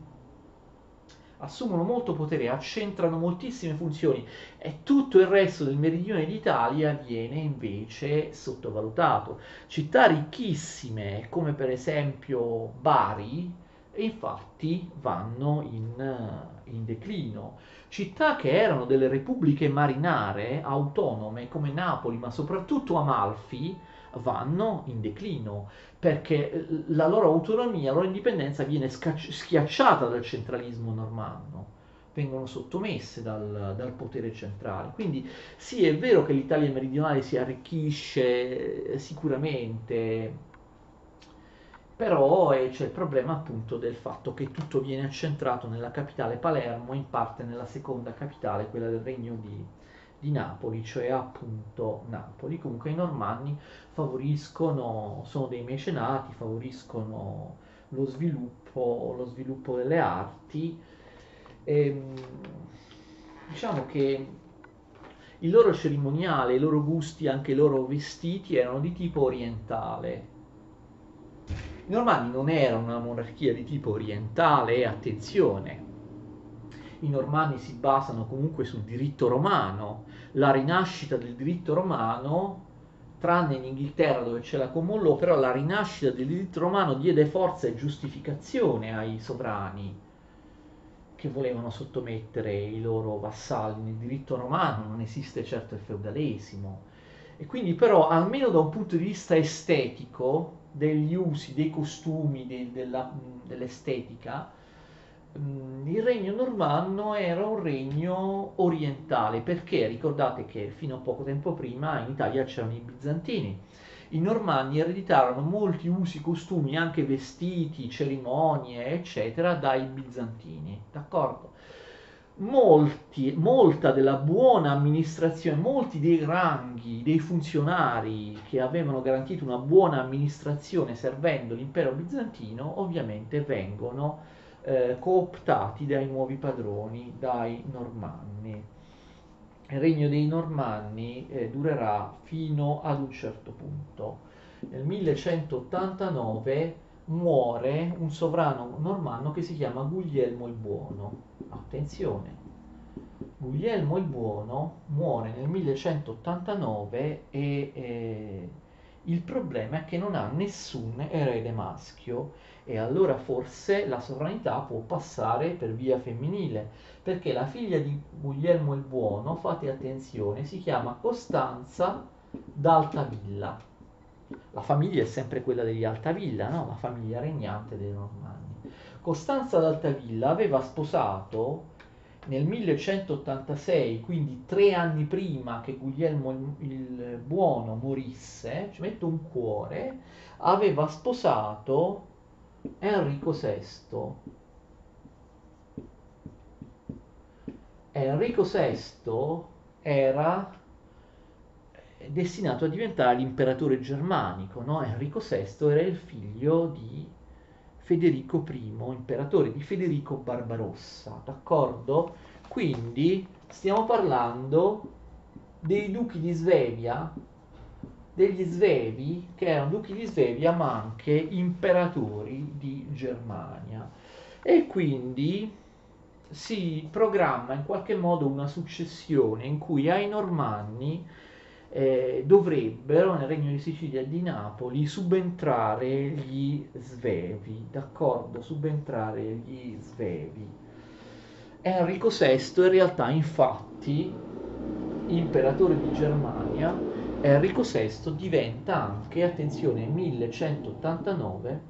assumono molto potere, accentrano moltissime funzioni e tutto il resto del meridione d'Italia viene invece sottovalutato. Città ricchissime come per esempio Bari, infatti vanno in, in declino. Città che erano delle repubbliche marinare autonome come Napoli, ma soprattutto Amalfi, vanno in declino perché eh, la loro autonomia, la loro indipendenza viene scacci- schiacciata dal centralismo normanno. vengono sottomesse dal, dal, potere centrale. Quindi sì, è vero che l'Italia meridionale si arricchisce eh, sicuramente, però è, c'è il problema appunto del fatto che tutto viene accentrato nella capitale Palermo, in parte nella seconda capitale, quella del regno di, di Napoli, cioè appunto Napoli. Comunque i normanni favoriscono, sono dei mecenati, favoriscono lo sviluppo, lo sviluppo delle arti. E, ehm, diciamo che il loro cerimoniale, i loro gusti, anche i loro vestiti erano di tipo orientale. I normanni non erano una monarchia di tipo orientale, attenzione, i normanni si basano comunque sul diritto romano, la rinascita del diritto romano, tranne in Inghilterra dove c'è la common law, però la rinascita del diritto romano diede forza e giustificazione ai sovrani che volevano sottomettere i loro vassalli. Nel diritto romano non esiste certo il feudalesimo. E quindi però, almeno da un punto di vista estetico, degli usi, dei costumi, de, della, dell'estetica, il regno normanno era un regno orientale perché ricordate che fino a poco tempo prima in Italia c'erano i bizantini. I normanni ereditarono molti usi, costumi, anche vestiti, cerimonie, eccetera, dai bizantini, d'accordo? Molti, molta della buona amministrazione, molti dei ranghi, dei funzionari che avevano garantito una buona amministrazione servendo l'impero bizantino, ovviamente vengono eh, cooptati dai nuovi padroni, dai normanni. Il regno dei normanni eh, durerà fino ad un certo punto. Nel 1189 muore un sovrano normanno che si chiama Guglielmo il Buono. Attenzione, Guglielmo il Buono muore nel 1189 e eh, il problema è che non ha nessun erede maschio e allora forse la sovranità può passare per via femminile, perché la figlia di Guglielmo il Buono, fate attenzione, si chiama Costanza d'Altavilla. La famiglia è sempre quella degli Altavilla, no? la famiglia regnante dei Normanni. Costanza d'Altavilla aveva sposato nel 1186, quindi tre anni prima che Guglielmo il, Buono morisse, ci metto un cuore, aveva sposato Enrico VI. Enrico VI era destinato a diventare l'imperatore germanico, no? Enrico VI era il figlio di Federico I, imperatore di Federico Barbarossa, d'accordo? Quindi stiamo parlando dei duchi di Svevia degli Svevi, che erano duchi di Svevia, ma anche imperatori di Germania. E quindi si programma in qualche modo una successione in cui ai Normanni eh, dovrebbero nel regno di Sicilia e di Napoli subentrare gli Svevi, d'accordo? Subentrare gli Svevi. Enrico VI in realtà infatti imperatore di Germania Enrico VI diventa anche, attenzione, 1189,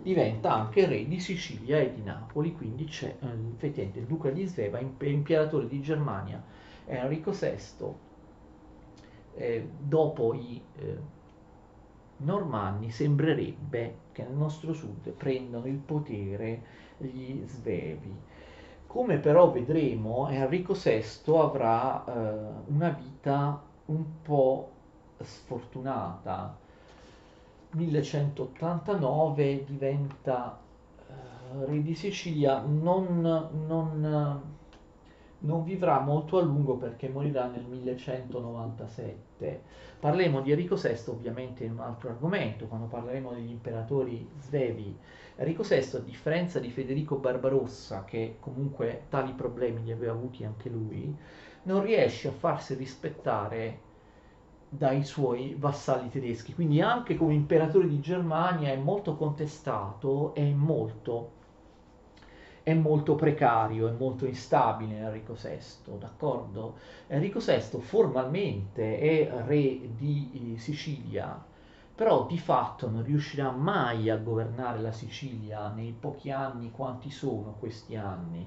diventa anche re di Sicilia e di Napoli, quindi c'è effettivamente il duca di Sveva, imperatore di Germania, Enrico VI, eh, dopo i eh, normanni sembrerebbe che nel nostro sud prendano il potere gli svevi come però vedremo, Enrico VI avrà eh, una vita un po' sfortunata. 1189 diventa eh, re di Sicilia, non, non, non vivrà molto a lungo perché morirà nel 1197. Parleremo di Enrico VI ovviamente in un altro argomento, quando parleremo degli imperatori svevi. Enrico VI, a differenza di Federico Barbarossa, che comunque tali problemi li aveva avuti anche lui, non riesce a farsi rispettare dai suoi vassalli tedeschi. Quindi anche come imperatore di Germania è molto contestato e molto è molto precario, è molto instabile Enrico VI, d'accordo? Enrico VI formalmente è re di Sicilia però di fatto non riuscirà mai a governare la Sicilia nei pochi anni quanti sono questi anni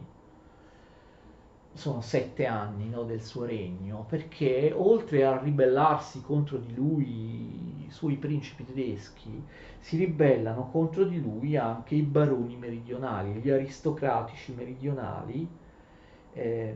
sono sette anni no, del suo regno, perché oltre a ribellarsi contro di lui i suoi principi tedeschi, si ribellano contro di lui anche i baroni meridionali, gli aristocratici meridionali. Eh,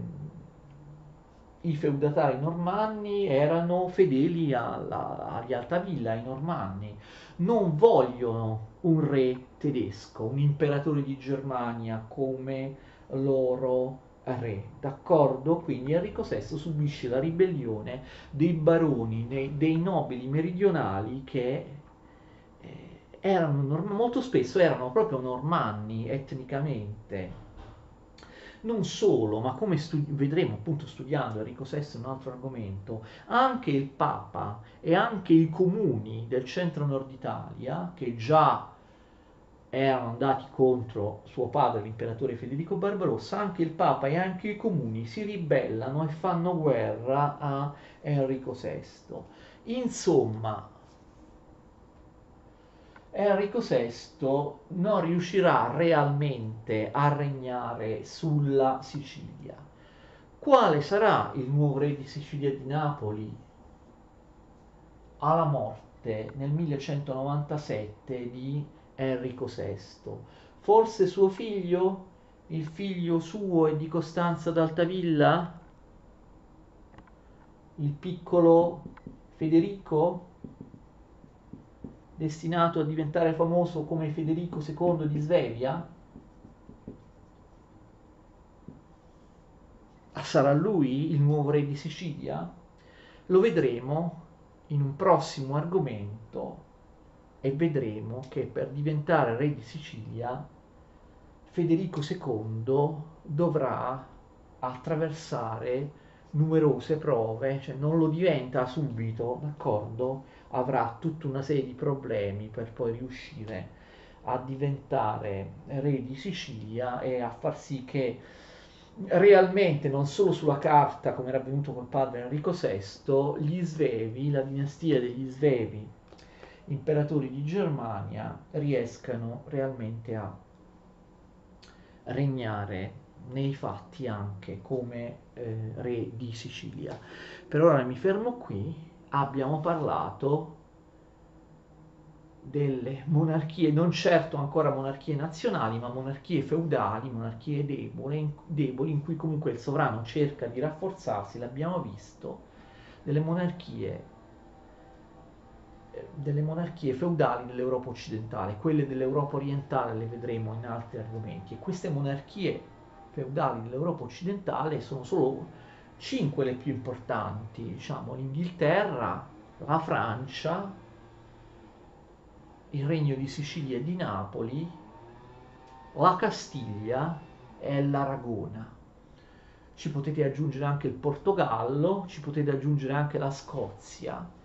I feudatari normanni erano fedeli alla, agli Altavilla, ai normanni, non vogliono un re tedesco, un imperatore di Germania come loro re, d'accordo? Quindi Enrico VI subisce la ribellione dei baroni, dei nobili meridionali che eh, erano molto spesso erano proprio normanni etnicamente. Non solo, ma come studi- vedremo appunto studiando Enrico VI un altro argomento, anche il Papa e anche i comuni del centro-nord Italia, che già erano andati contro suo padre, l'imperatore Federico Barbarossa, anche il Papa e anche i comuni si ribellano e fanno guerra a Enrico VI. Insomma, Enrico VI non riuscirà realmente a regnare sulla Sicilia. Quale sarà il nuovo re di Sicilia di Napoli? Alla morte nel 1197 di Enrico VI. Forse suo figlio? Il figlio suo e di Costanza d'Altavilla? Il piccolo Federico? Destinato a diventare famoso come Federico II di Svevia? Sarà lui il nuovo re di Sicilia? Lo vedremo in un prossimo argomento e vedremo che per diventare re di Sicilia Federico II dovrà attraversare numerose prove, cioè non lo diventa subito, d'accordo? Avrà tutta una serie di problemi per poi riuscire a diventare re di Sicilia e a far sì che realmente non solo sulla carta come era avvenuto col padre Enrico VI, gli Svevi, la dinastia degli Svevi imperatori di Germania riescano realmente a regnare nei fatti anche come eh, re di Sicilia. Per ora mi fermo qui, abbiamo parlato delle monarchie, non certo ancora monarchie nazionali, ma monarchie feudali, monarchie deboli, deboli in cui comunque il sovrano cerca di rafforzarsi, l'abbiamo visto, delle monarchie delle monarchie feudali dell'Europa occidentale, quelle dell'Europa orientale le vedremo in altri argomenti, e queste monarchie feudali dell'Europa occidentale sono solo cinque le più importanti, diciamo l'Inghilterra, la Francia, il Regno di Sicilia e di Napoli, la Castiglia e l'Aragona. Ci potete aggiungere anche il Portogallo, ci potete aggiungere anche la Scozia,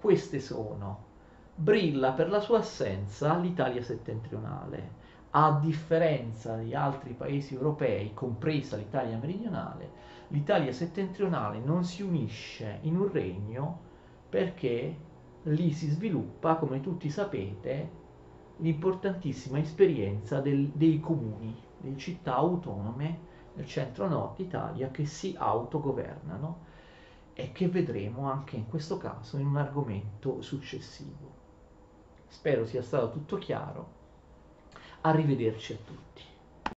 queste sono. Brilla per la sua assenza l'Italia settentrionale. A differenza di altri paesi europei, compresa l'Italia meridionale, l'Italia settentrionale non si unisce in un regno perché lì si sviluppa, come tutti sapete, l'importantissima esperienza del, dei comuni, delle città autonome nel centro-nord Italia che si autogovernano e che vedremo anche in questo caso in un argomento successivo. Spero sia stato tutto chiaro. Arrivederci a tutti.